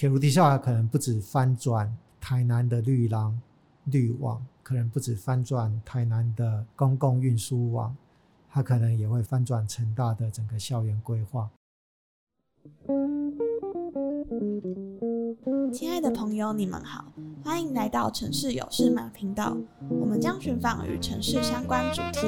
铁路地下化可能不止翻转台南的绿廊、绿网，可能不止翻转台南的公共运输网，它可能也会翻转成大的整个校园规划。亲爱的朋友，你们好，欢迎来到城市有事吗频道。我们将寻访与城市相关主题，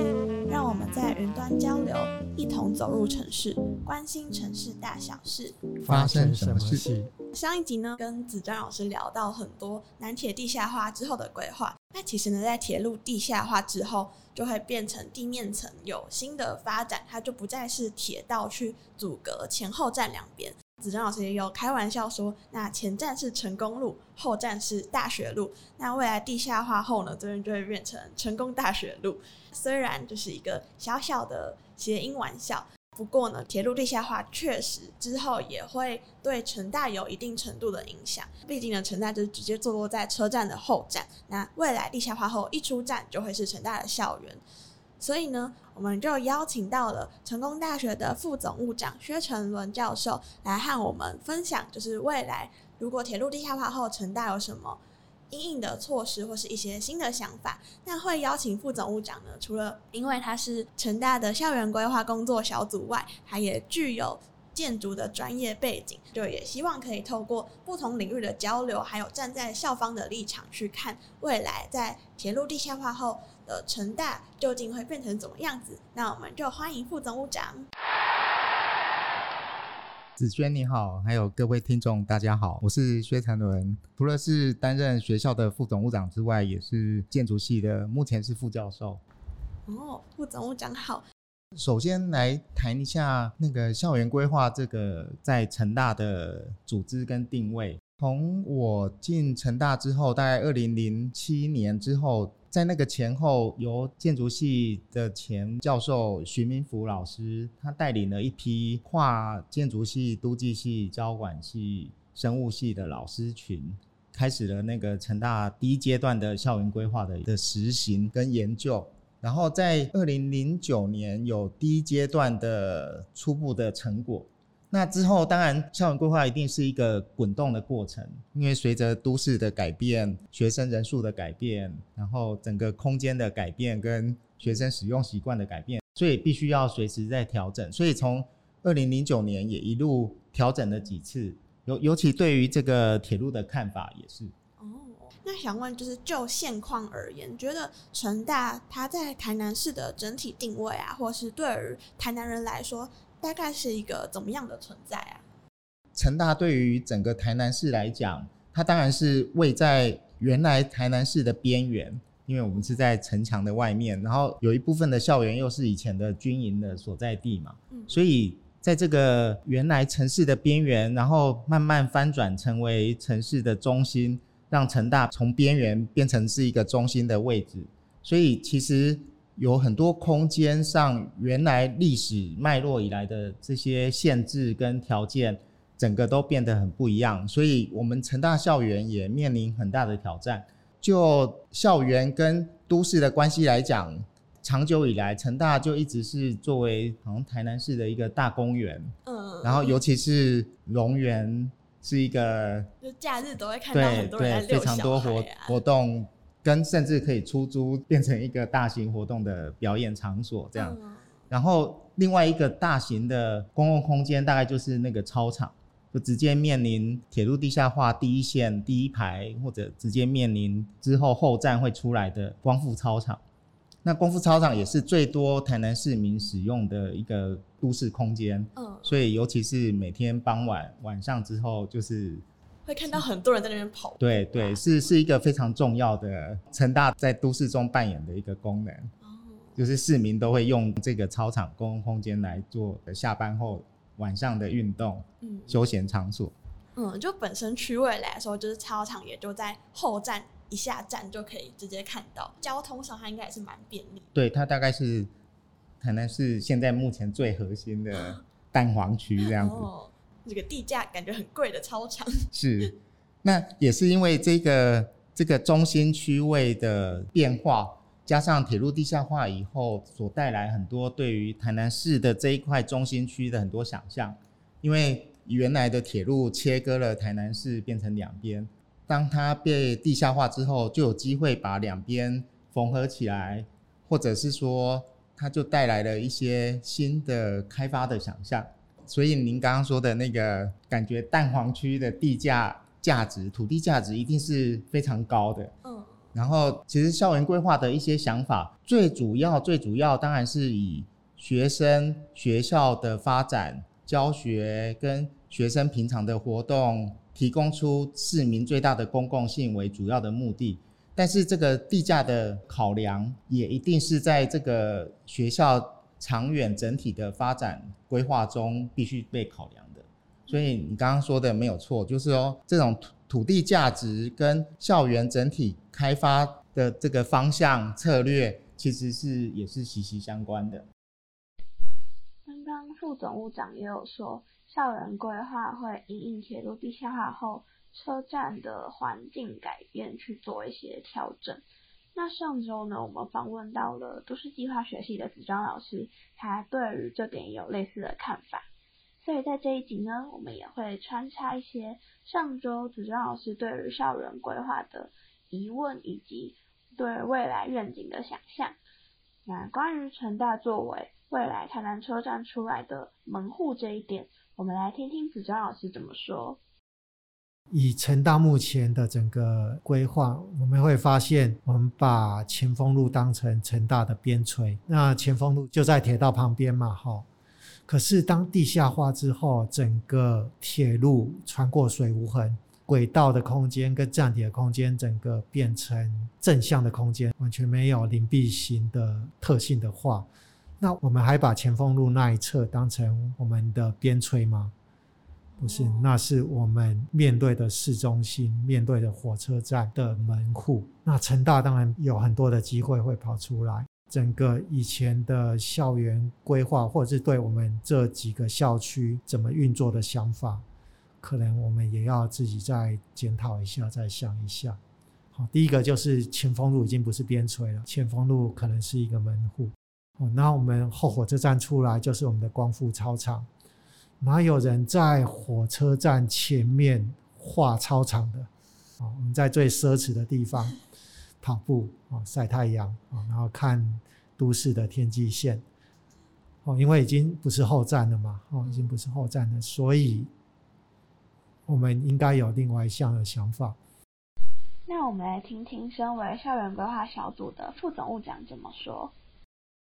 让我们在云端交流，一同走入城市，关心城市大小事。发生什么事？上一集呢，跟子詹老师聊到很多南铁地下化之后的规划。那其实呢，在铁路地下化之后，就会变成地面层有新的发展，它就不再是铁道去阻隔前后站两边。子詹老师也有开玩笑说，那前站是成功路，后站是大学路。那未来地下化后呢，这边就会变成成功大学路。虽然就是一个小小的谐音玩笑，不过呢，铁路地下化确实之后也会对成大有一定程度的影响。毕竟呢，成大就是直接坐落在车站的后站。那未来地下化后一出站就会是成大的校园。所以呢，我们就邀请到了成功大学的副总务长薛承伦教授来和我们分享，就是未来如果铁路地下化后，成大有什么因应的措施或是一些新的想法。那会邀请副总务长呢，除了因为他是成大的校园规划工作小组外，他也具有建筑的专业背景，就也希望可以透过不同领域的交流，还有站在校方的立场去看未来在铁路地下化后。的成大究竟会变成怎么样子？那我们就欢迎副总务长。子轩你好，还有各位听众大家好，我是薛承伦。除了是担任学校的副总务长之外，也是建筑系的，目前是副教授。哦，副总务长好。首先来谈一下那个校园规划这个在成大的组织跟定位。从我进成大之后，大概二零零七年之后。在那个前后，由建筑系的前教授徐明福老师，他带领了一批跨建筑系、都计系、交管系、生物系的老师群，开始了那个成大第一阶段的校园规划的的实行跟研究。然后在二零零九年有第一阶段的初步的成果。那之后，当然校园规划一定是一个滚动的过程，因为随着都市的改变、学生人数的改变，然后整个空间的改变跟学生使用习惯的改变，所以必须要随时在调整。所以从二零零九年也一路调整了几次，尤尤其对于这个铁路的看法也是。哦，那想问就是就现况而言，觉得成大它在台南市的整体定位啊，或是对于台南人来说，大概是一个怎么样的存在啊？成大对于整个台南市来讲，它当然是位在原来台南市的边缘，因为我们是在城墙的外面，然后有一部分的校园又是以前的军营的所在地嘛，嗯，所以在这个原来城市的边缘，然后慢慢翻转成为城市的中心，让成大从边缘变成是一个中心的位置，所以其实。有很多空间上原来历史脉络以来的这些限制跟条件，整个都变得很不一样，所以我们成大校园也面临很大的挑战。就校园跟都市的关系来讲，长久以来成大就一直是作为好像台南市的一个大公园，嗯，然后尤其是龙园是一个，就假日都会看到很多人在遛小孩啊，对，非常多活活动。跟甚至可以出租变成一个大型活动的表演场所这样，然后另外一个大型的公共空间大概就是那个操场，就直接面临铁路地下化第一线第一排，或者直接面临之后后站会出来的光复操场。那光复操场也是最多台南市民使用的一个都市空间，嗯，所以尤其是每天傍晚晚上之后就是。会看到很多人在那边跑。对对，是是一个非常重要的成大在都市中扮演的一个功能。哦，就是市民都会用这个操场公共空间来做下班后晚上的运动、嗯，休闲场所。嗯，就本身区位来说，就是操场也就在后站一下站就可以直接看到，交通上它应该也是蛮便利。对，它大概是可能是现在目前最核心的 蛋黄区这样子。哦这个地价感觉很贵的操场是，那也是因为这个这个中心区位的变化，加上铁路地下化以后所带来很多对于台南市的这一块中心区的很多想象。因为原来的铁路切割了台南市变成两边，当它被地下化之后，就有机会把两边缝合起来，或者是说，它就带来了一些新的开发的想象。所以您刚刚说的那个感觉，蛋黄区的地价价值、土地价值一定是非常高的。嗯。然后，其实校园规划的一些想法，最主要、最主要当然是以学生学校的发展、教学跟学生平常的活动，提供出市民最大的公共性为主要的目的。但是，这个地价的考量，也一定是在这个学校长远整体的发展规划中必须被考量的。所以，你刚刚说的没有错，就是说这种。土地价值跟校园整体开发的这个方向策略，其实是也是息息相关的。刚刚副总务长也有说，校园规划会因应铁路地下化后车站的环境改变去做一些调整。那上周呢，我们访问到了都市计划学系的子庄老师，他对于这点有类似的看法。所以在这一集呢，我们也会穿插一些上周子庄老师对于校园规划的疑问，以及对未来愿景的想象。那关于成大作为未来台南车站出来的门户这一点，我们来听听子庄老师怎么说。以成大目前的整个规划，我们会发现，我们把前锋路当成成大的边陲，那前锋路就在铁道旁边嘛，哈。可是，当地下化之后，整个铁路穿过水无痕，轨道的空间跟站体的空间，整个变成正向的空间，完全没有邻避型的特性的话，那我们还把前锋路那一侧当成我们的边陲吗？不是，那是我们面对的市中心，面对的火车站的门户。那成大当然有很多的机会会跑出来。整个以前的校园规划，或者是对我们这几个校区怎么运作的想法，可能我们也要自己再检讨一下，再想一下。好，第一个就是前锋路已经不是边陲了，前锋路可能是一个门户。哦，那我们后火车站出来就是我们的光复操场，哪有人在火车站前面画操场的？啊，我们在最奢侈的地方。跑步啊，晒太阳啊，然后看都市的天际线哦，因为已经不是后站了嘛，哦，已经不是后站了，所以我们应该有另外一项的想法。那我们来听听身为校园规划小组的副总务长怎么说。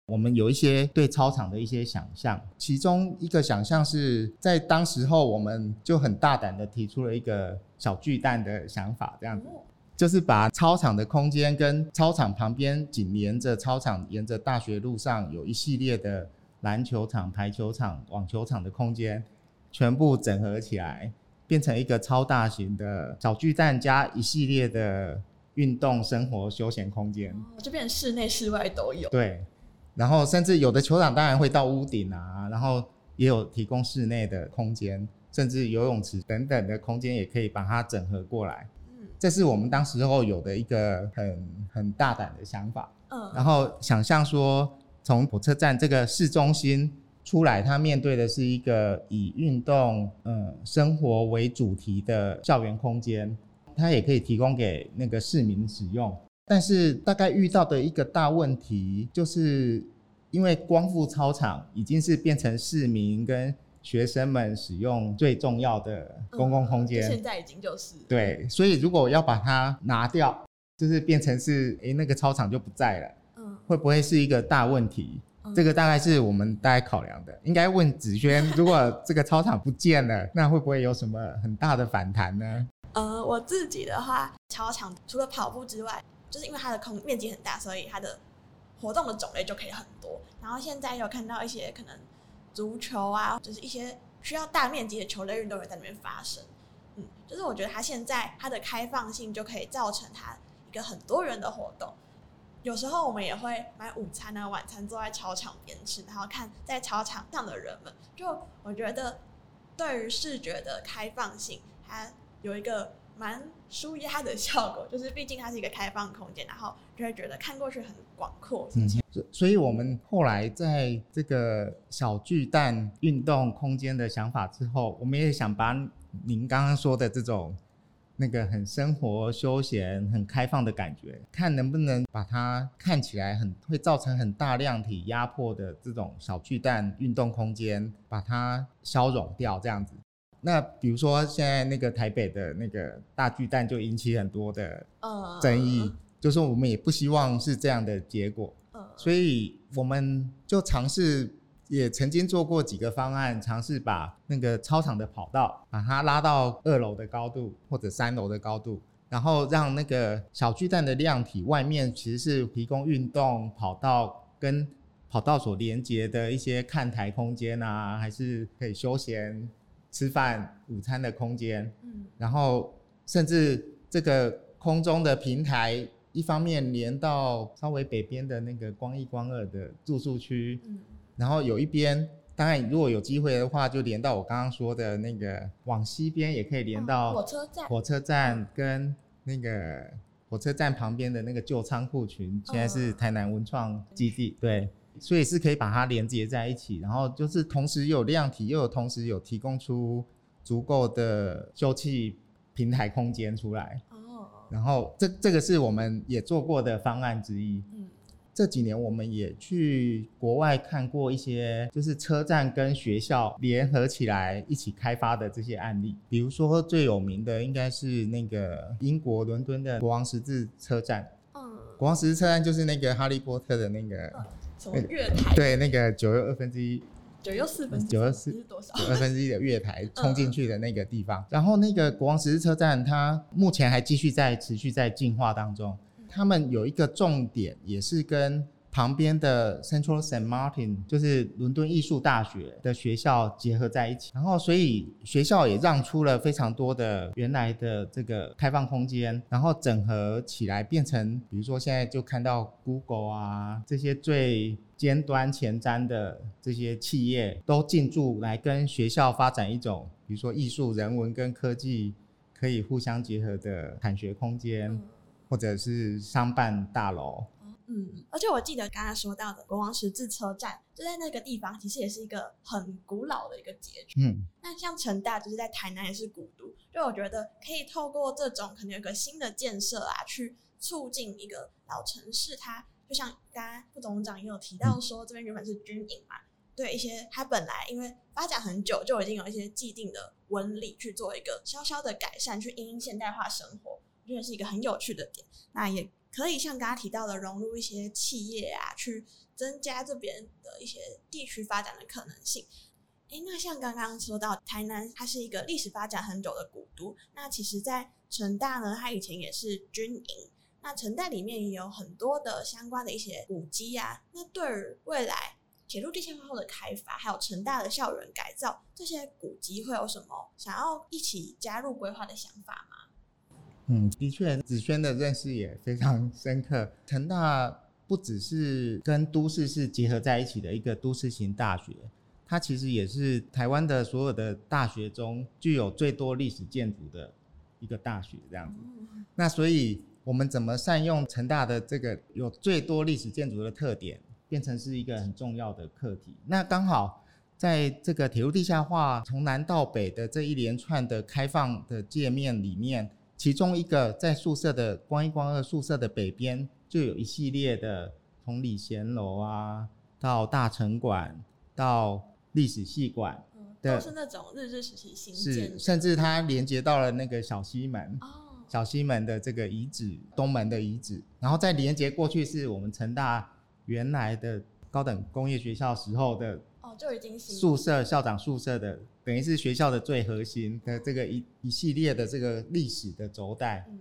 我们有一些对操场的一些想象，其中一个想象是在当时候，我们就很大胆的提出了一个小巨蛋的想法，这样子。就是把操场的空间跟操场旁边紧连着操场，沿着大学路上有一系列的篮球场、排球场、网球场的空间，全部整合起来，变成一个超大型的小巨蛋加一系列的运动、生活、休闲空间。就变成室内、室外都有。对，然后甚至有的球场当然会到屋顶啊，然后也有提供室内的空间，甚至游泳池等等的空间也可以把它整合过来。这是我们当时候有的一个很很大胆的想法，嗯，然后想象说，从火车站这个市中心出来，它面对的是一个以运动、嗯，生活为主题的校园空间，它也可以提供给那个市民使用。但是大概遇到的一个大问题，就是因为光复操场已经是变成市民跟学生们使用最重要的公共空间，嗯，现在已经就是对，所以如果要把它拿掉，就是变成是，诶，那个操场就不在了，嗯，会不会是一个大问题？嗯，这个大概是我们大概考量的。应该问子轩，如果这个操场不见了，那会不会有什么很大的反弹呢？呃，我自己的话，操场除了跑步之外，就是因为它的空面积很大，所以它的活动的种类就可以很多。然后现在有看到一些可能。足球啊，就是一些需要大面积的球类运动员在那边发生。嗯，就是我觉得它现在它的开放性就可以造成它一个很多人的活动。有时候我们也会买午餐啊、晚餐坐在操场边吃，然后看在操场上的人们。就我觉得对于视觉的开放性，它有一个蛮舒压的效果，就是毕竟它是一个开放空间，然后就会觉得看过去很广阔。嗯，所所以我们后来在这个小巨蛋运动空间的想法之后，我们也想把您刚刚说的这种那个很生活、休闲、很开放的感觉，看能不能把它看起来很会造成很大量体压迫的这种小巨蛋运动空间，把它消融掉，这样子。那比如说，现在那个台北的那个大巨蛋就引起很多的争议，呃、就是我们也不希望是这样的结果，呃、所以我们就尝试，也曾经做过几个方案，尝试把那个操场的跑道把它拉到二楼的高度或者三楼的高度，然后让那个小巨蛋的量体外面其实是提供运动跑道跟跑道所连接的一些看台空间啊，还是可以休闲。吃饭、午餐的空间，嗯，然后甚至这个空中的平台，一方面连到稍微北边的那个光一光二的住宿区，嗯，然后有一边，当然如果有机会的话，就连到我刚刚说的那个往西边也可以连到火车站，火车站跟那个火车站旁边的那个旧仓库群，现在是台南文创基地，对。所以是可以把它连接在一起，然后就是同时有量体，又有同时有提供出足够的休憩平台空间出来。哦。然后这这个是我们也做过的方案之一。嗯。这几年我们也去国外看过一些，就是车站跟学校联合起来一起开发的这些案例。比如说最有名的应该是那个英国伦敦的国王十字车站。嗯。国王十字车站就是那个哈利波特的那个。嗯月台对那个九又二分之一，九又四分之一，九又四是多少？二分之一的月台冲进去的那个地方。嗯、然后那个国王十字车站，它目前还继续在持续在进化当中。他们有一个重点，也是跟。旁边的 Central Saint Martin 就是伦敦艺术大学的学校结合在一起，然后所以学校也让出了非常多的原来的这个开放空间，然后整合起来变成，比如说现在就看到 Google 啊这些最尖端前瞻的这些企业都进驻来跟学校发展一种，比如说艺术、人文跟科技可以互相结合的产学空间，或者是商办大楼。嗯，而且我记得刚刚说到的国王十字车站，就在那个地方，其实也是一个很古老的一个街区。嗯，那像成大就是在台南也是古都，就我觉得可以透过这种可能有个新的建设啊，去促进一个老城市。它就像刚刚副总长也有提到说，这边原本是军营嘛，对一些它本来因为发展很久，就已经有一些既定的纹理去做一个稍稍的改善，去因应现代化生活，我觉得是一个很有趣的点。那也。可以像刚刚提到的，融入一些企业啊，去增加这边的一些地区发展的可能性。诶，那像刚刚说到台南，它是一个历史发展很久的古都。那其实，在成大呢，它以前也是军营。那成大里面也有很多的相关的一些古迹啊。那对于未来铁路地下化后的开发，还有成大的校园改造，这些古迹会有什么想要一起加入规划的想法吗？嗯，的确，子轩的认识也非常深刻。成大不只是跟都市是结合在一起的一个都市型大学，它其实也是台湾的所有的大学中具有最多历史建筑的一个大学，这样子。那所以，我们怎么善用成大的这个有最多历史建筑的特点，变成是一个很重要的课题。那刚好在这个铁路地下化从南到北的这一连串的开放的界面里面。其中一个在宿舍的光一光二宿舍的北边，就有一系列的从礼贤楼啊，到大城馆，到历史系馆，都是那种日治时期新建的，是，甚至它连接到了那个小西门，哦、小西门的这个遗址，东门的遗址，然后再连接过去是我们成大原来的高等工业学校时候的哦。就已经宿舍校长宿舍的，等于是学校的最核心的这个一一系列的这个历史的轴带，嗯、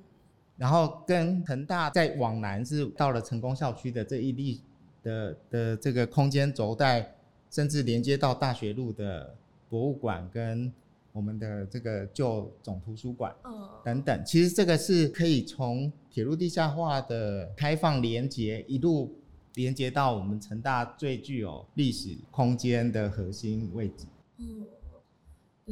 然后跟恒大再往南是到了成功校区的这一例的的这个空间轴带，甚至连接到大学路的博物馆跟我们的这个旧总图书馆，嗯、等等，其实这个是可以从铁路地下化的开放连接一路。连接到我们成大最具有历史空间的核心位置。嗯，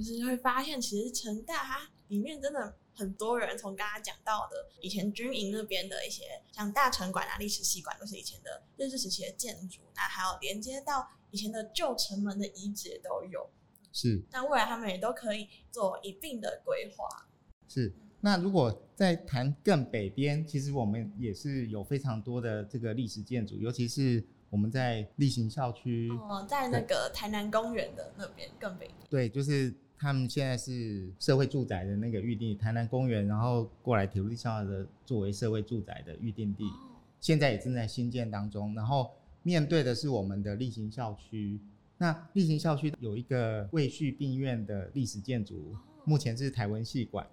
就是会发现，其实成大它里面真的很多人，从刚刚讲到的以前军营那边的一些像大城馆啊、历史系馆，都是以前的日治时期的建筑，那还有连接到以前的旧城门的遗址都有。是，那未来他们也都可以做一定的规划。是，那如果在谈更北边，其实我们也是有非常多的这个历史建筑，尤其是我们在例行校区，哦，在那个台南公园的那边更北边。对，就是他们现在是社会住宅的那个预定台南公园，然后过来铁路地下的作为社会住宅的预定地，哦，现在也正在新建当中，然后面对的是我们的例行校区。那例行校区有一个卫戍病院的历史建筑，目前是台文系馆，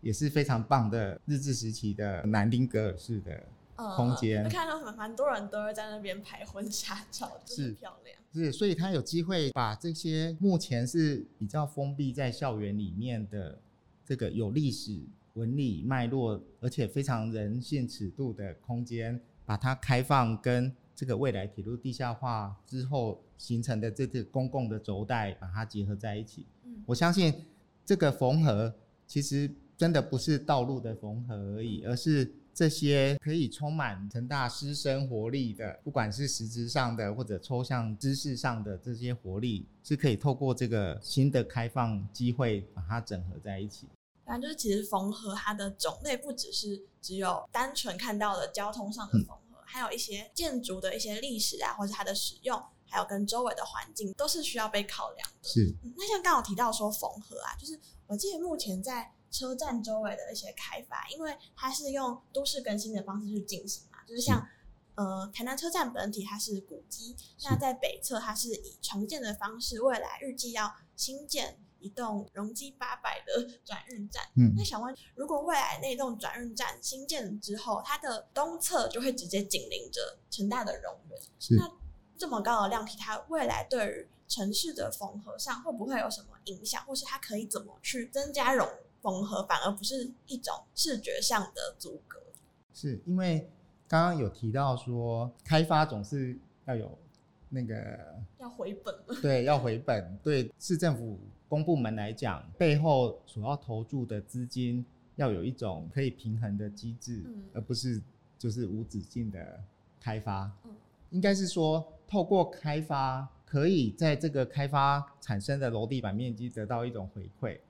也是非常棒的日治时期的南丁格尔式的空间。就看到蛮蛮多人都会在那边拍婚纱照，是漂亮。是，所以他有机会把这些目前是比较封闭在校园里面的这个有历史纹理脉络，而且非常人性尺度的空间，把它开放跟。这个未来铁路地下化之后形成的这个公共的轴带，把它结合在一起。嗯，我相信这个缝合其实真的不是道路的缝合而已，而是这些可以充满成大师生活力的，不管是实质上的或者抽象知识上的这些活力，是可以透过这个新的开放机会把它整合在一起。反正就是其实缝合它的种类不只是只有单纯看到的交通上的缝合。嗯还有一些建筑的一些历史啊，或者它的使用，还有跟周围的环境，都是需要被考量的。是，嗯、那像刚好提到说缝合啊，就是我记得目前在车站周围的一些开发，因为它是用都市更新的方式去进行嘛，就是像呃台南车站本体它是古迹，那在北侧它是以重建的方式，未来预计要新建。一栋容积八百的转运站，嗯，那想问，如果未来那栋转运站新建之后，它的东侧就会直接紧邻着成大的容园，那这么高的量体，它未来对于城市的缝合上会不会有什么影响，或是它可以怎么去增加融缝合，反而不是一种视觉上的阻隔？是因为刚刚有提到说，开发总是要有那个要回本，对，要回本，对市政府。公部门来讲，背后所要投注的资金要有一种可以平衡的机制，嗯、而不是就是无止境的开发。嗯、应该是说，透过开发，可以在这个开发产生的楼地板面积得到一种回馈。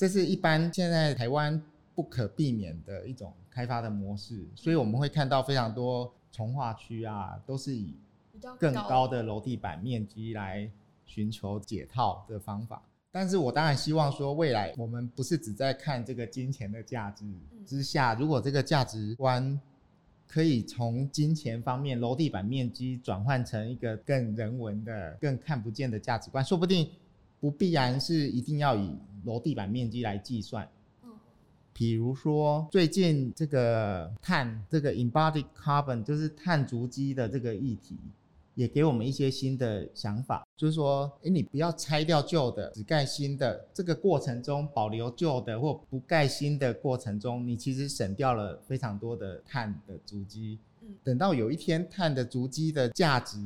嗯、这是一般现在台湾不可避免的一种开发的模式，所以我们会看到非常多从化区啊，都是以更高的楼地板面积来寻求解套的方法。但是我当然希望说，未来我们不是只在看这个金钱的价值之下，如果这个价值观可以从金钱方面楼地板面积转换成一个更人文的、更看不见的价值观，说不定不必然是一定要以楼地板面积来计算。比如说最近这个碳，这个 embodied carbon 就是碳足迹的这个议题。也给我们一些新的想法，就是说，诶，你不要拆掉旧的，只盖新的。这个过程中，保留旧的或不盖新的过程中，你其实省掉了非常多的碳的足迹。等到有一天碳的足迹的价值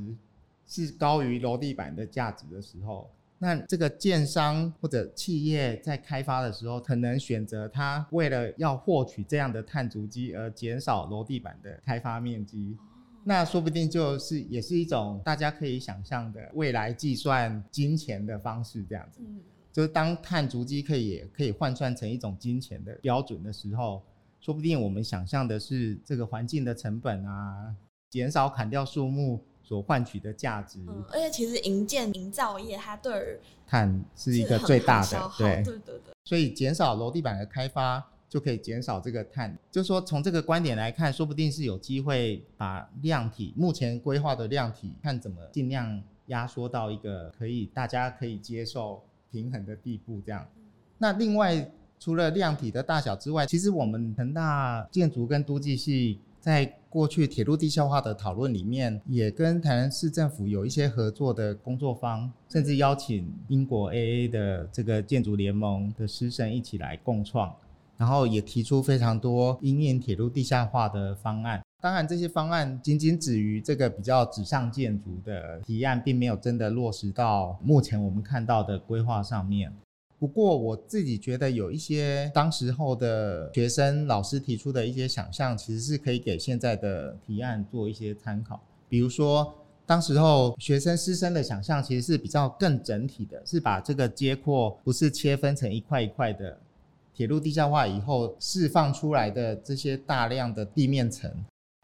是高于楼地板的价值的时候，那这个建商或者企业在开发的时候，可能选择它为了要获取这样的碳足迹而减少楼地板的开发面积。那说不定就是也是一种大家可以想象的未来计算金钱的方式，这样子。嗯，就是当碳足迹可以也可以换算成一种金钱的标准的时候，说不定我们想象的是这个环境的成本啊，减少砍掉树木所换取的价值。嗯，而且其实营建营造业它对于碳是一个最大的，对对对对。所以减少楼地板的开发。就可以减少这个碳，就是说从这个观点来看，说不定是有机会把量体目前规划的量体，看怎么尽量压缩到一个可以大家可以接受平衡的地步。这样，那另外除了量体的大小之外，其实我们恒大建筑跟都计系在过去铁路地下化的讨论里面，也跟台南市政府有一些合作的工作方，甚至邀请英国 AA 的这个建筑联盟的师生一起来共创。然后也提出非常多因应铁路地下化的方案，当然这些方案仅仅止于这个比较纸上建筑的提案，并没有真的落实到目前我们看到的规划上面。不过我自己觉得有一些当时候的学生老师提出的一些想象，其实是可以给现在的提案做一些参考。比如说，当时候学生师生的想象其实是比较更整体的，是把这个街廓不是切分成一块一块的，铁路地下化以后释放出来的这些大量的地面层。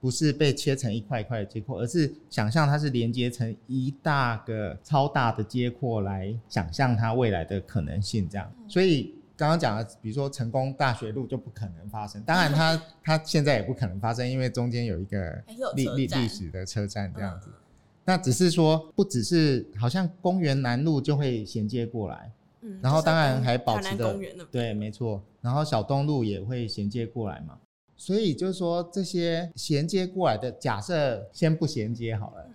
不是被切成一块一块的街廓，而是想象它是连接成一大个超大的街廓来想象它未来的可能性。这样，所以刚刚讲的，比如说成功大学路就不可能发生。当然它，它它现在也不可能发生，因为中间有一个历历历史的车站这样子。那只是说，不只是好像公园南路就会衔接过来，嗯然后当然还保持的对，没错。然后小东路也会衔接过来嘛。所以就是说，这些衔接过来的假设先不衔接好了。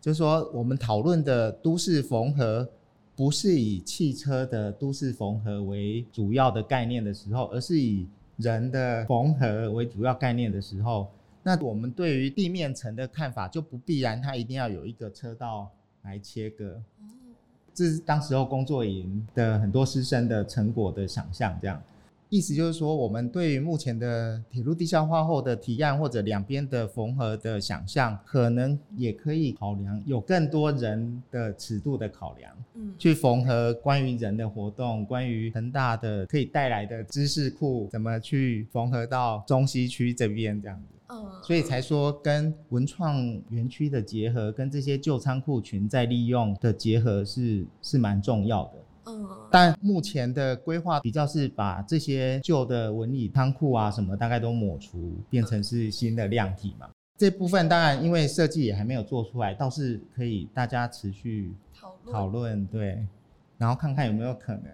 就是说，我们讨论的都市缝合，不是以汽车的都市缝合为主要的概念的时候，而是以人的缝合为主要概念的时候，那我们对于地面层的看法就不必然它一定要有一个车道来切割。这是当时候工作营的很多师生的成果的想象，这样。意思就是说，我们对于目前的铁路地下化后的提案或者两边的缝合的想象，可能也可以考量有更多人的尺度的考量，嗯，去缝合关于人的活动，关于恒大的可以带来的知识库，怎么去缝合到中西区这边这样子，嗯，所以才说跟文创园区的结合，跟这些旧仓库群再利用的结合是是蛮重要的。但目前的规划比较是把这些旧的文理仓库啊什么大概都抹除，变成是新的量体嘛。这部分当然因为设计也还没有做出来，倒是可以大家持续讨论，对，然后看看有没有可能，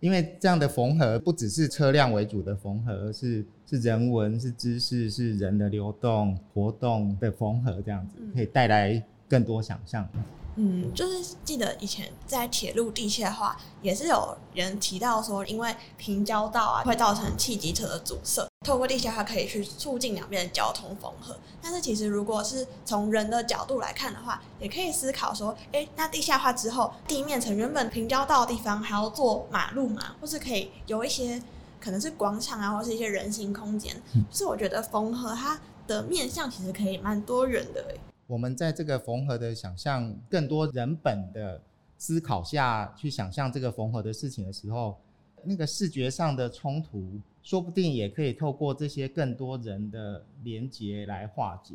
因为这样的缝合不只是车辆为主的缝合，而是是人文、是知识、是人的流动活动的缝合，这样子可以带来更多想象。嗯，就是记得以前在铁路地下化，也是有人提到说，因为平交道啊会造成汽机车的阻塞，透过地下化可以去促进两边的交通缝合。但是其实如果是从人的角度来看的话，也可以思考说，哎，那地下化之后，地面层原本平交道的地方还要做马路嘛，或是可以有一些可能是广场啊，或是一些人行空间。就是我觉得缝合它的面向其实可以蛮多元的。我们在这个缝合的想象，更多人本的思考下去想象这个缝合的事情的时候，那个视觉上的冲突，说不定也可以透过这些更多人的连结来化解。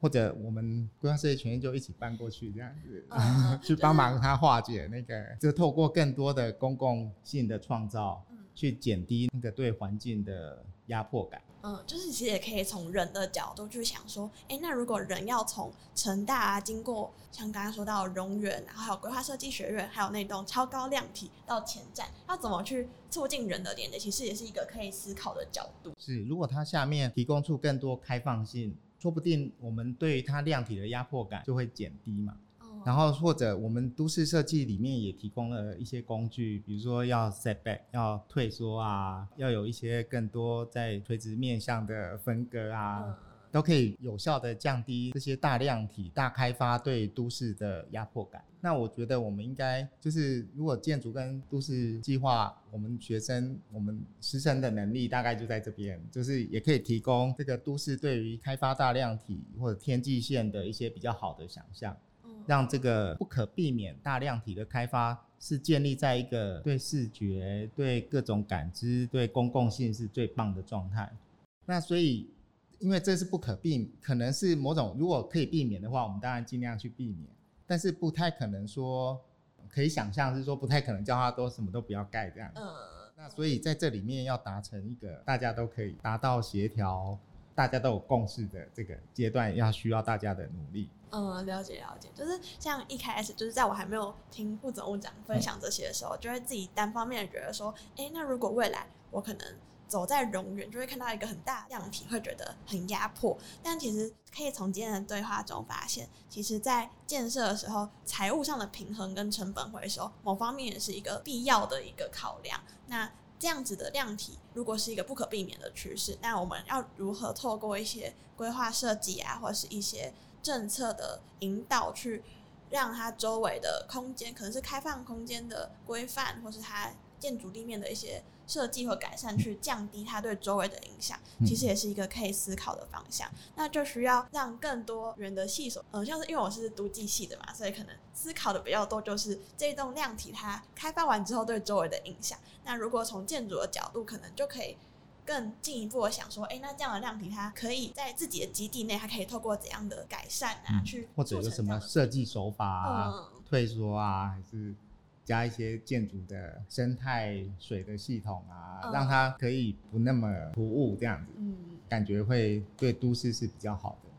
或者我们规划设计群就一起搬过去，这样子、嗯、去帮忙他化解那个，就透过更多的公共性的创造，去减低那个对环境的压迫感。嗯，就是其实也可以从人的角度去想说，哎，那如果人要从成大啊，经过像刚刚说到荣园，然后还有规划设计学院，还有那栋超高量体到前站，要怎么去促进人的连接，其实也是一个可以思考的角度。是，如果它下面提供出更多开放性，说不定我们对于它量体的压迫感就会减低嘛。然后或者我们都市设计里面也提供了一些工具，比如说要 setback 要退缩啊，要有一些更多在垂直面向的分割啊，都可以有效的降低这些大量体大开发对都市的压迫感。那我觉得我们应该就是，如果建筑跟都市计划，我们学生我们师生的能力大概就在这边，就是也可以提供这个都市对于开发大量体或者天际线的一些比较好的想象。让这个不可避免大量体的开发是建立在一个对视觉、对各种感知、对公共性是最棒的状态。那所以，因为这是不可避免，可能是某种如果可以避免的话，我们当然尽量去避免。但是不太可能说可以想象是说不太可能叫他都什么都不要盖这样。嗯。那所以在这里面要达成一个大家都可以达到协调。大家都有共识的这个阶段，要需要大家的努力。嗯，了解了解，就是像一开始，就是在我还没有听副总务长分享这些的时候，嗯、就会自己单方面的觉得说，哎、欸，那如果未来我可能走在荣园，就会看到一个很大量体，会觉得很压迫。但其实可以从今天的对话中发现，其实在建设的时候，财务上的平衡跟成本回收，某方面也是一个必要的一个考量。那这样子的量体，如果是一个不可避免的趋势，那我们要如何透过一些规划设计啊，或者是一些政策的引导，去让它周围的空间，可能是开放空间的规范，或是它建筑立面的一些设计和改善，去降低它对周围的影响，其实也是一个可以思考的方向。那就需要让更多人的细手，呃，像是因为我是读机系的嘛，所以可能思考的比较多，就是这栋量体它开发完之后对周围的影响。那如果从建筑的角度，可能就可以。更进一步的想说，哎、欸，那这样的量体，它可以在自己的基地内，它可以透过怎样的改善啊，嗯、去或者有什么设计手法啊，嗯、退缩啊，还是加一些建筑的生态水的系统啊，嗯、让它可以不那么突兀，这样子，嗯，感觉会对都市是比较好的。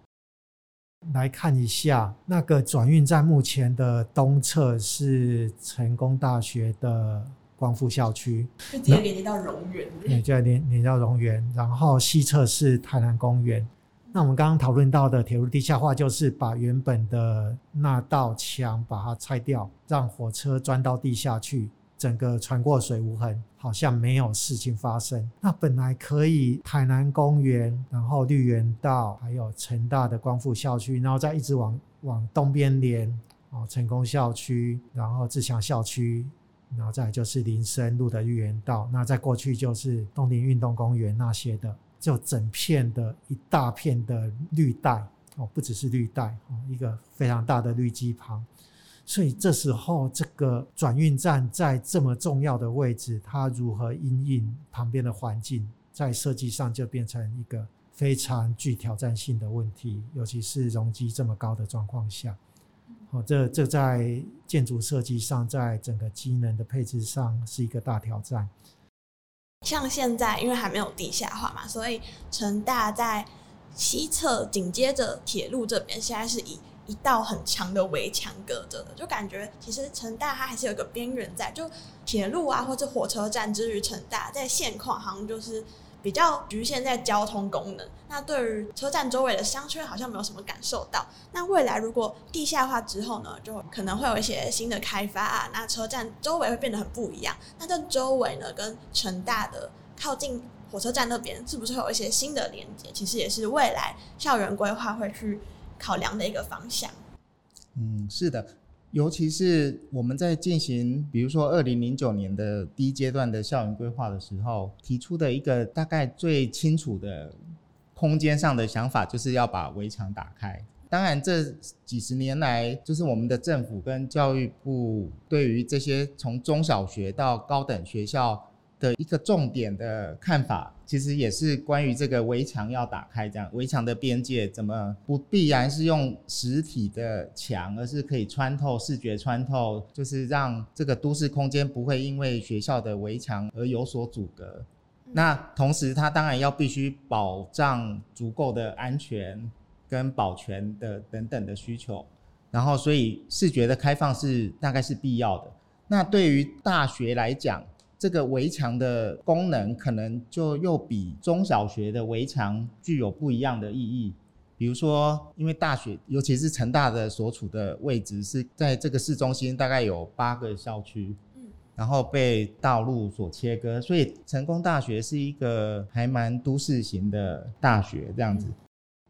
来看一下那个转运站，目前的东侧是成功大学的。光复校区就直接连接到荣园，对，就连连到荣园。然后西侧是台南公园。那我们刚刚讨论到的铁路地下化，就是把原本的那道墙把它拆掉，让火车钻到地下去，整个穿过水无痕，好像没有事情发生。那本来可以台南公园，然后绿园道，还有成大的光复校区，然后再一直往往东边连哦，成功校区，然后自强校区。然后再就是林森路的绿园道，那再过去就是东宁运动公园那些的，就整片的一大片的绿带哦，不只是绿带哦，一个非常大的绿基旁。所以这时候这个转运站在这么重要的位置，它如何因应旁边的环境，在设计上就变成一个非常具挑战性的问题，尤其是容积这么高的状况下。哦，这这在建筑设计上，在整个机能的配置上是一个大挑战。像现在，因为还没有地下化嘛，所以成大在西侧紧接着铁路这边，现在是以一道很长的围墙隔着的，就感觉其实成大它还是有一个边缘在，就铁路啊或者火车站之于成大，在现况好像就是。比较局限在交通功能，那对于车站周围的商圈好像没有什么感受到。那未来如果地下化之后呢，就可能会有一些新的开发啊，那车站周围会变得很不一样。那这周围呢，跟成大的靠近火车站那边，是不是会有一些新的连接？其实也是未来校园规划会去考量的一个方向。嗯，是的。尤其是我们在进行，比如说二零零九年的第一阶段的校园规划的时候，提出的一个大概最清楚的空间上的想法，就是要把围墙打开。当然，这几十年来，就是我们的政府跟教育部对于这些从中小学到高等学校。的一个重点的看法，其实也是关于这个围墙要打开，这样围墙的边界怎么不必然是用实体的墙，而是可以穿透视觉穿透，就是让这个都市空间不会因为学校的围墙而有所阻隔。那同时，它当然要必须保障足够的安全跟保全的等等的需求，然后所以视觉的开放是大概是必要的。那对于大学来讲，这个围墙的功能可能就又比中小学的围墙具有不一样的意义。比如说，因为大学，尤其是成大的所处的位置是在这个市中心，大概有八个校区，然后被道路所切割，所以成功大学是一个还蛮都市型的大学这样子。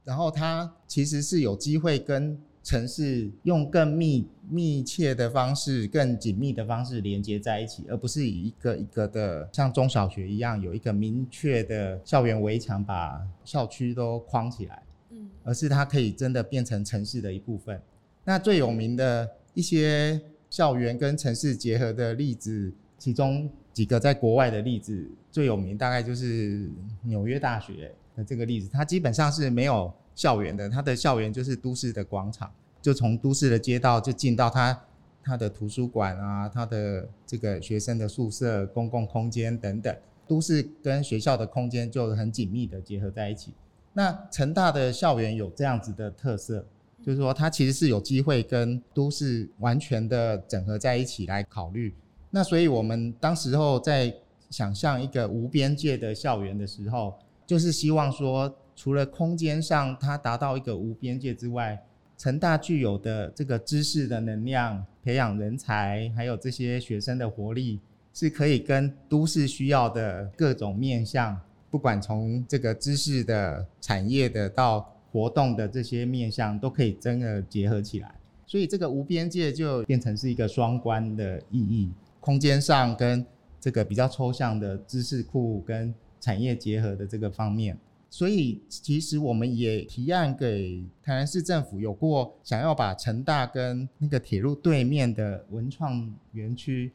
然后它其实是有机会跟城市用更密密切的方式、更紧密的方式连接在一起，而不是以一个一个的像中小学一样有一个明确的校园围墙把校区都框起来，嗯，而是它可以真的变成城市的一部分。那最有名的一些校园跟城市结合的例子，其中几个在国外的例子最有名，大概就是纽约大学的这个例子，它基本上是没有。校园的，它的校园就是都市的广场，就从都市的街道就进到它它的图书馆啊，它的这个学生的宿舍、公共空间等等，都市跟学校的空间就很紧密的结合在一起。那成大的校园有这样子的特色，就是说它其实是有机会跟都市完全的整合在一起来考虑。那所以我们当时候在想象一个无边界的校园的时候，就是希望说。除了空间上它达到一个无边界之外，成大具有的这个知识的能量、培养人才，还有这些学生的活力，是可以跟都市需要的各种面向，不管从这个知识的、产业的到活动的这些面向，都可以真的结合起来。所以这个无边界就变成是一个双关的意义，空间上跟这个比较抽象的知识库跟产业结合的这个方面。所以，其实我们也提案给台南市政府，有过想要把成大跟那个铁路对面的文创园区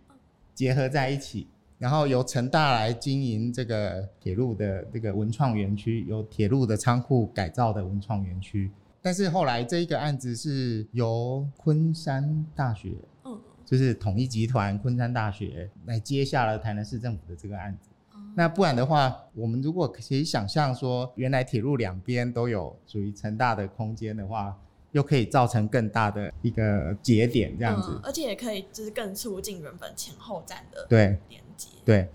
结合在一起，然后由成大来经营这个铁路的这个文创园区，由铁路的仓库改造的文创园区。但是后来这一个案子是由昆山大学，嗯，就是统一集团昆山大学来接下了台南市政府的这个案子。那不然的话，我们如果可以想象说，原来铁路两边都有属于成大的空间的话，又可以造成更大的一个节点这样子，嗯，而且也可以就是更促进原本前后站的对。连接。对，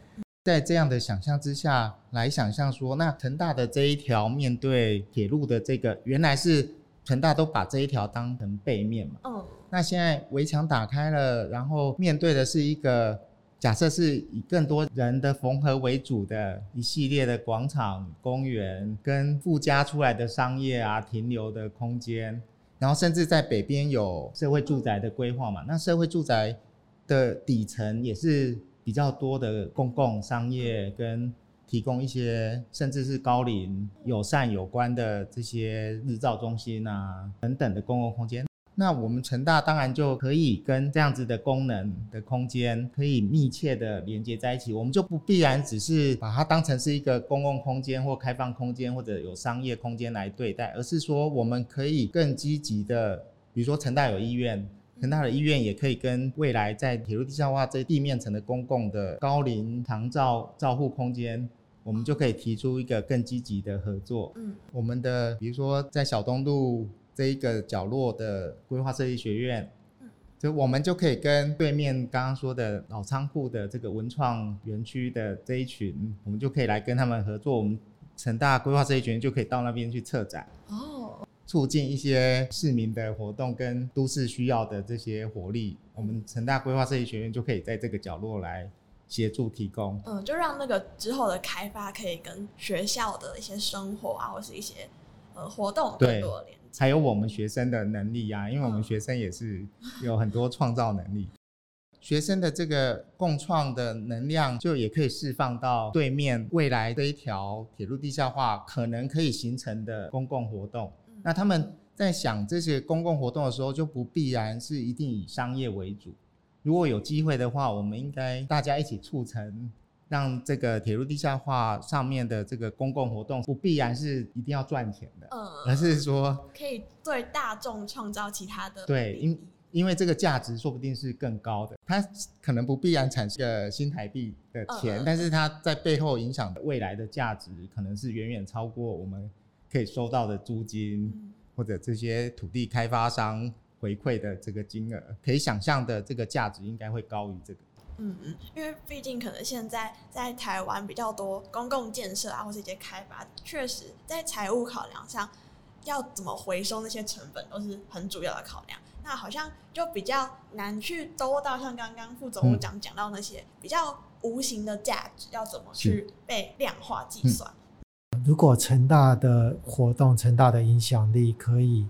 在这样的想象之下来想象说，那成大的这一条面对铁路的这个，原来是成大都把这一条当成背面嘛，嗯，那现在围墙打开了，然后面对的是一个。假设是以更多人的缝合为主的一系列的广场、公园，跟附加出来的商业啊、停留的空间，然后甚至在北边有社会住宅的规划嘛。那社会住宅的底层也是比较多的公共商业，跟提供一些甚至是高龄友善有关的这些日照中心啊等等的公共空间。那我们成大当然就可以跟这样子的功能的空间可以密切的连接在一起，我们就不必然只是把它当成是一个公共空间或开放空间或者有商业空间来对待，而是说我们可以更积极的，比如说成大有医院，成大的医院也可以跟未来在铁路地下化这地面层的公共的高龄长照照护空间，我们就可以提出一个更积极的合作。嗯，我们的比如说在小东路。这一个角落的规划设计学院，就我们就可以跟对面刚刚说的老仓库的这个文创园区的这一群，我们就可以来跟他们合作。我们成大规划设计学院就可以到那边去策展，哦，促进一些市民的活动跟都市需要的这些活力。我们成大规划设计学院就可以在这个角落来协助提供，嗯，就让那个之后的开发可以跟学校的一些生活啊，或是一些呃活动更多连。还有我们学生的能力呀、啊，因为我们学生也是有很多创造能力，学生的这个共创的能量，就也可以释放到对面未来这一条铁路地下化可能可以形成的公共活动。那他们在想这些公共活动的时候，就不必然是一定以商业为主。如果有机会的话，我们应该大家一起促成。让这个铁路地下化上面的这个公共活动不必然是一定要赚钱的，嗯，而是说可以对大众创造其他的对，因因为这个价值说不定是更高的，它可能不必然产生个新台币的钱，嗯，但是它在背后影响的未来的价值可能是远远超过我们可以收到的租金，嗯，或者这些土地开发商回馈的这个金额，可以想象的这个价值应该会高于这个。嗯嗯，因为毕竟可能现在在台湾比较多公共建设啊，或是一些开发，确实在财务考量上，要怎么回收那些成本都是很主要的考量。那好像就比较难去兜到像刚刚副总务长讲到那些比较无形的价值，要怎么去被量化计算。如果成大的活动、成大的影响力可以。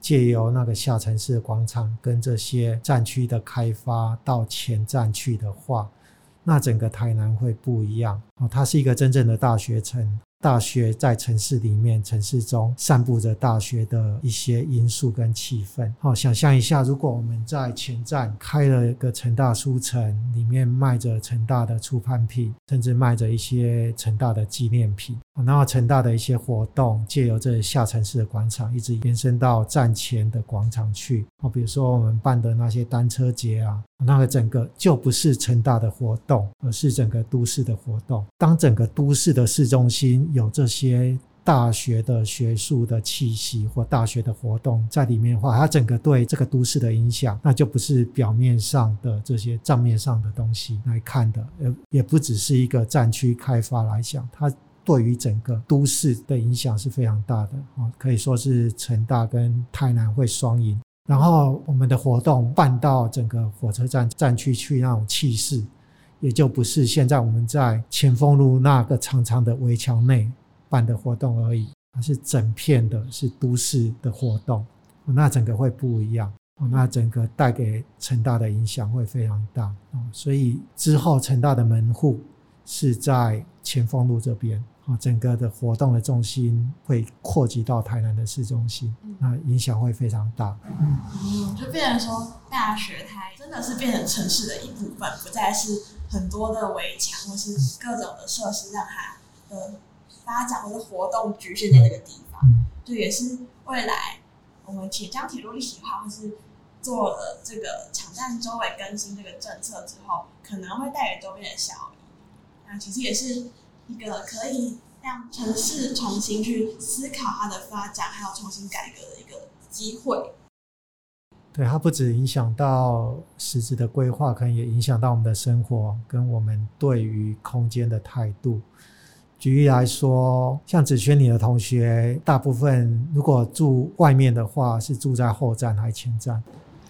借由那个下沉式广场跟这些站区的开发到前站去的话，那整个台南会不一样哦。它是一个真正的大学城。大学在城市里面，城市中散布着大学的一些因素跟气氛。好，想象一下，如果我们在前站开了一个成大书城，里面卖着成大的初判品，甚至卖着一些成大的纪念品。然后成大的一些活动，借由这下城市的广场，一直延伸到站前的广场去。好，比如说我们办的那些单车节啊。那个整个就不是成大的活动，而是整个都市的活动。当整个都市的市中心有这些大学的学术的气息或大学的活动在里面的话，它整个对这个都市的影响，那就不是表面上的这些账面上的东西来看的，呃，也不只是一个战区开发来讲，它对于整个都市的影响是非常大的啊，可以说是成大跟台南会双赢。然后我们的活动办到整个火车站站区去那种气势，也就不是现在我们在前锋路那个长长的围墙内办的活动而已，而是整片的是都市的活动，那整个会不一样。那整个带给成大的影响会非常大啊。所以之后成大的门户是在前锋路这边。啊，整个的活动的重心会扩及到台南的市中心，嗯、那影响会非常大。嗯，嗯，就变成说，大学它真的是变成城市的一部分，不再是很多的围墙或是各种的设施让它的发展或者活动局限在那个地方。嗯，这也是未来我们铁江铁路立体化或是做了这个场站周围更新这个政策之后，可能会带给周边的效益。那其实也是。一个可以让城市重新去思考它的发展，还有重新改革的一个机会。对，它不止影响到实质的规划，可能也影响到我们的生活跟我们对于空间的态度。举例来说，像子轩你的同学，大部分如果住外面的话，是住在后站还是前站？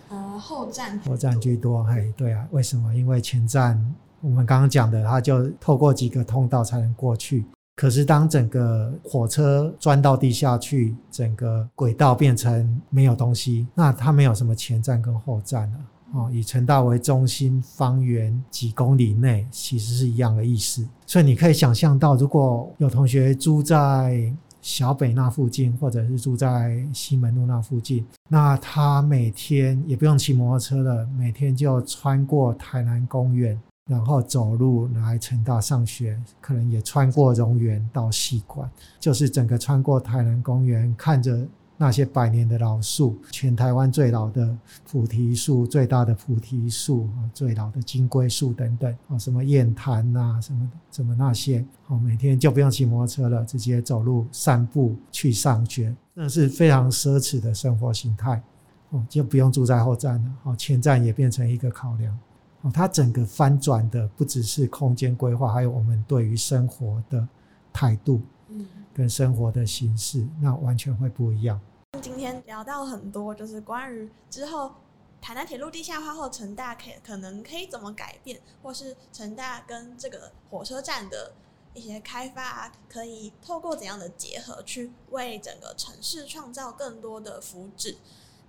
呃，后站。后站居多，嘿，对啊，为什么？因为前站。我们刚刚讲的，它就透过几个通道才能过去。可是当整个火车钻到地下去，整个轨道变成没有东西，那它没有什么前站跟后站了。哦，以成大为中心，方圆几公里内，其实是一样的意思。所以你可以想象到，如果有同学住在小北那附近，或者是住在西门路那附近，那他每天也不用骑摩托车了，每天就穿过台南公园。然后走路来成大上学，可能也穿过榕园到西馆，就是整个穿过台南公园，看着那些百年的老树，全台湾最老的菩提树、最大的菩提树、最老的金龟树等等，啊，什么燕潭呐，什么什么那些，哦，每天就不用骑摩托车了，直接走路散步去上学，那是非常奢侈的生活形态，哦，就不用住在后站了，哦，前站也变成一个考量。哦，它整个翻转的不只是空间规划，还有我们对于生活的态度，嗯，跟生活的形式，那完全会不一样。今天聊到很多，就是关于之后台南铁路地下化后，成大可可能可以怎么改变，或是成大跟这个火车站的一些开发，可以透过怎样的结合，去为整个城市创造更多的福祉。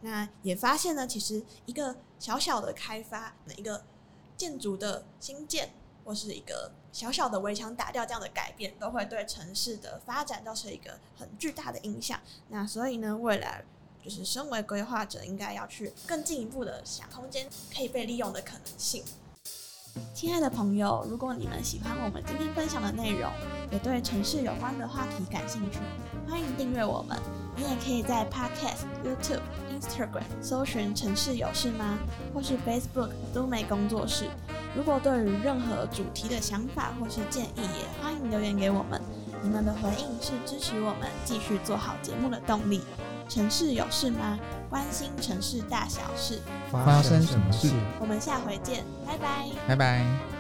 那也发现呢，其实一个小小的开发，一个。建筑的新建，或是一个小小的围墙打掉，这样的改变，都会对城市的发展造成一个很巨大的影响。那所以呢，未来就是身为规划者，应该要去更进一步的想空间可以被利用的可能性。亲爱的朋友，如果你们喜欢我们今天分享的内容，也对城市有关的话题感兴趣，欢迎订阅我们。你也可以在 Podcast、YouTube、Instagram 搜寻“城市有事吗”或是 Facebook“ 都美工作室”。如果对于任何主题的想法或是建议，也欢迎留言给我们。你们的回应是支持我们继续做好节目的动力。城市有事吗？关心城市大小事，发生什么事？我们下回见，拜拜，拜拜。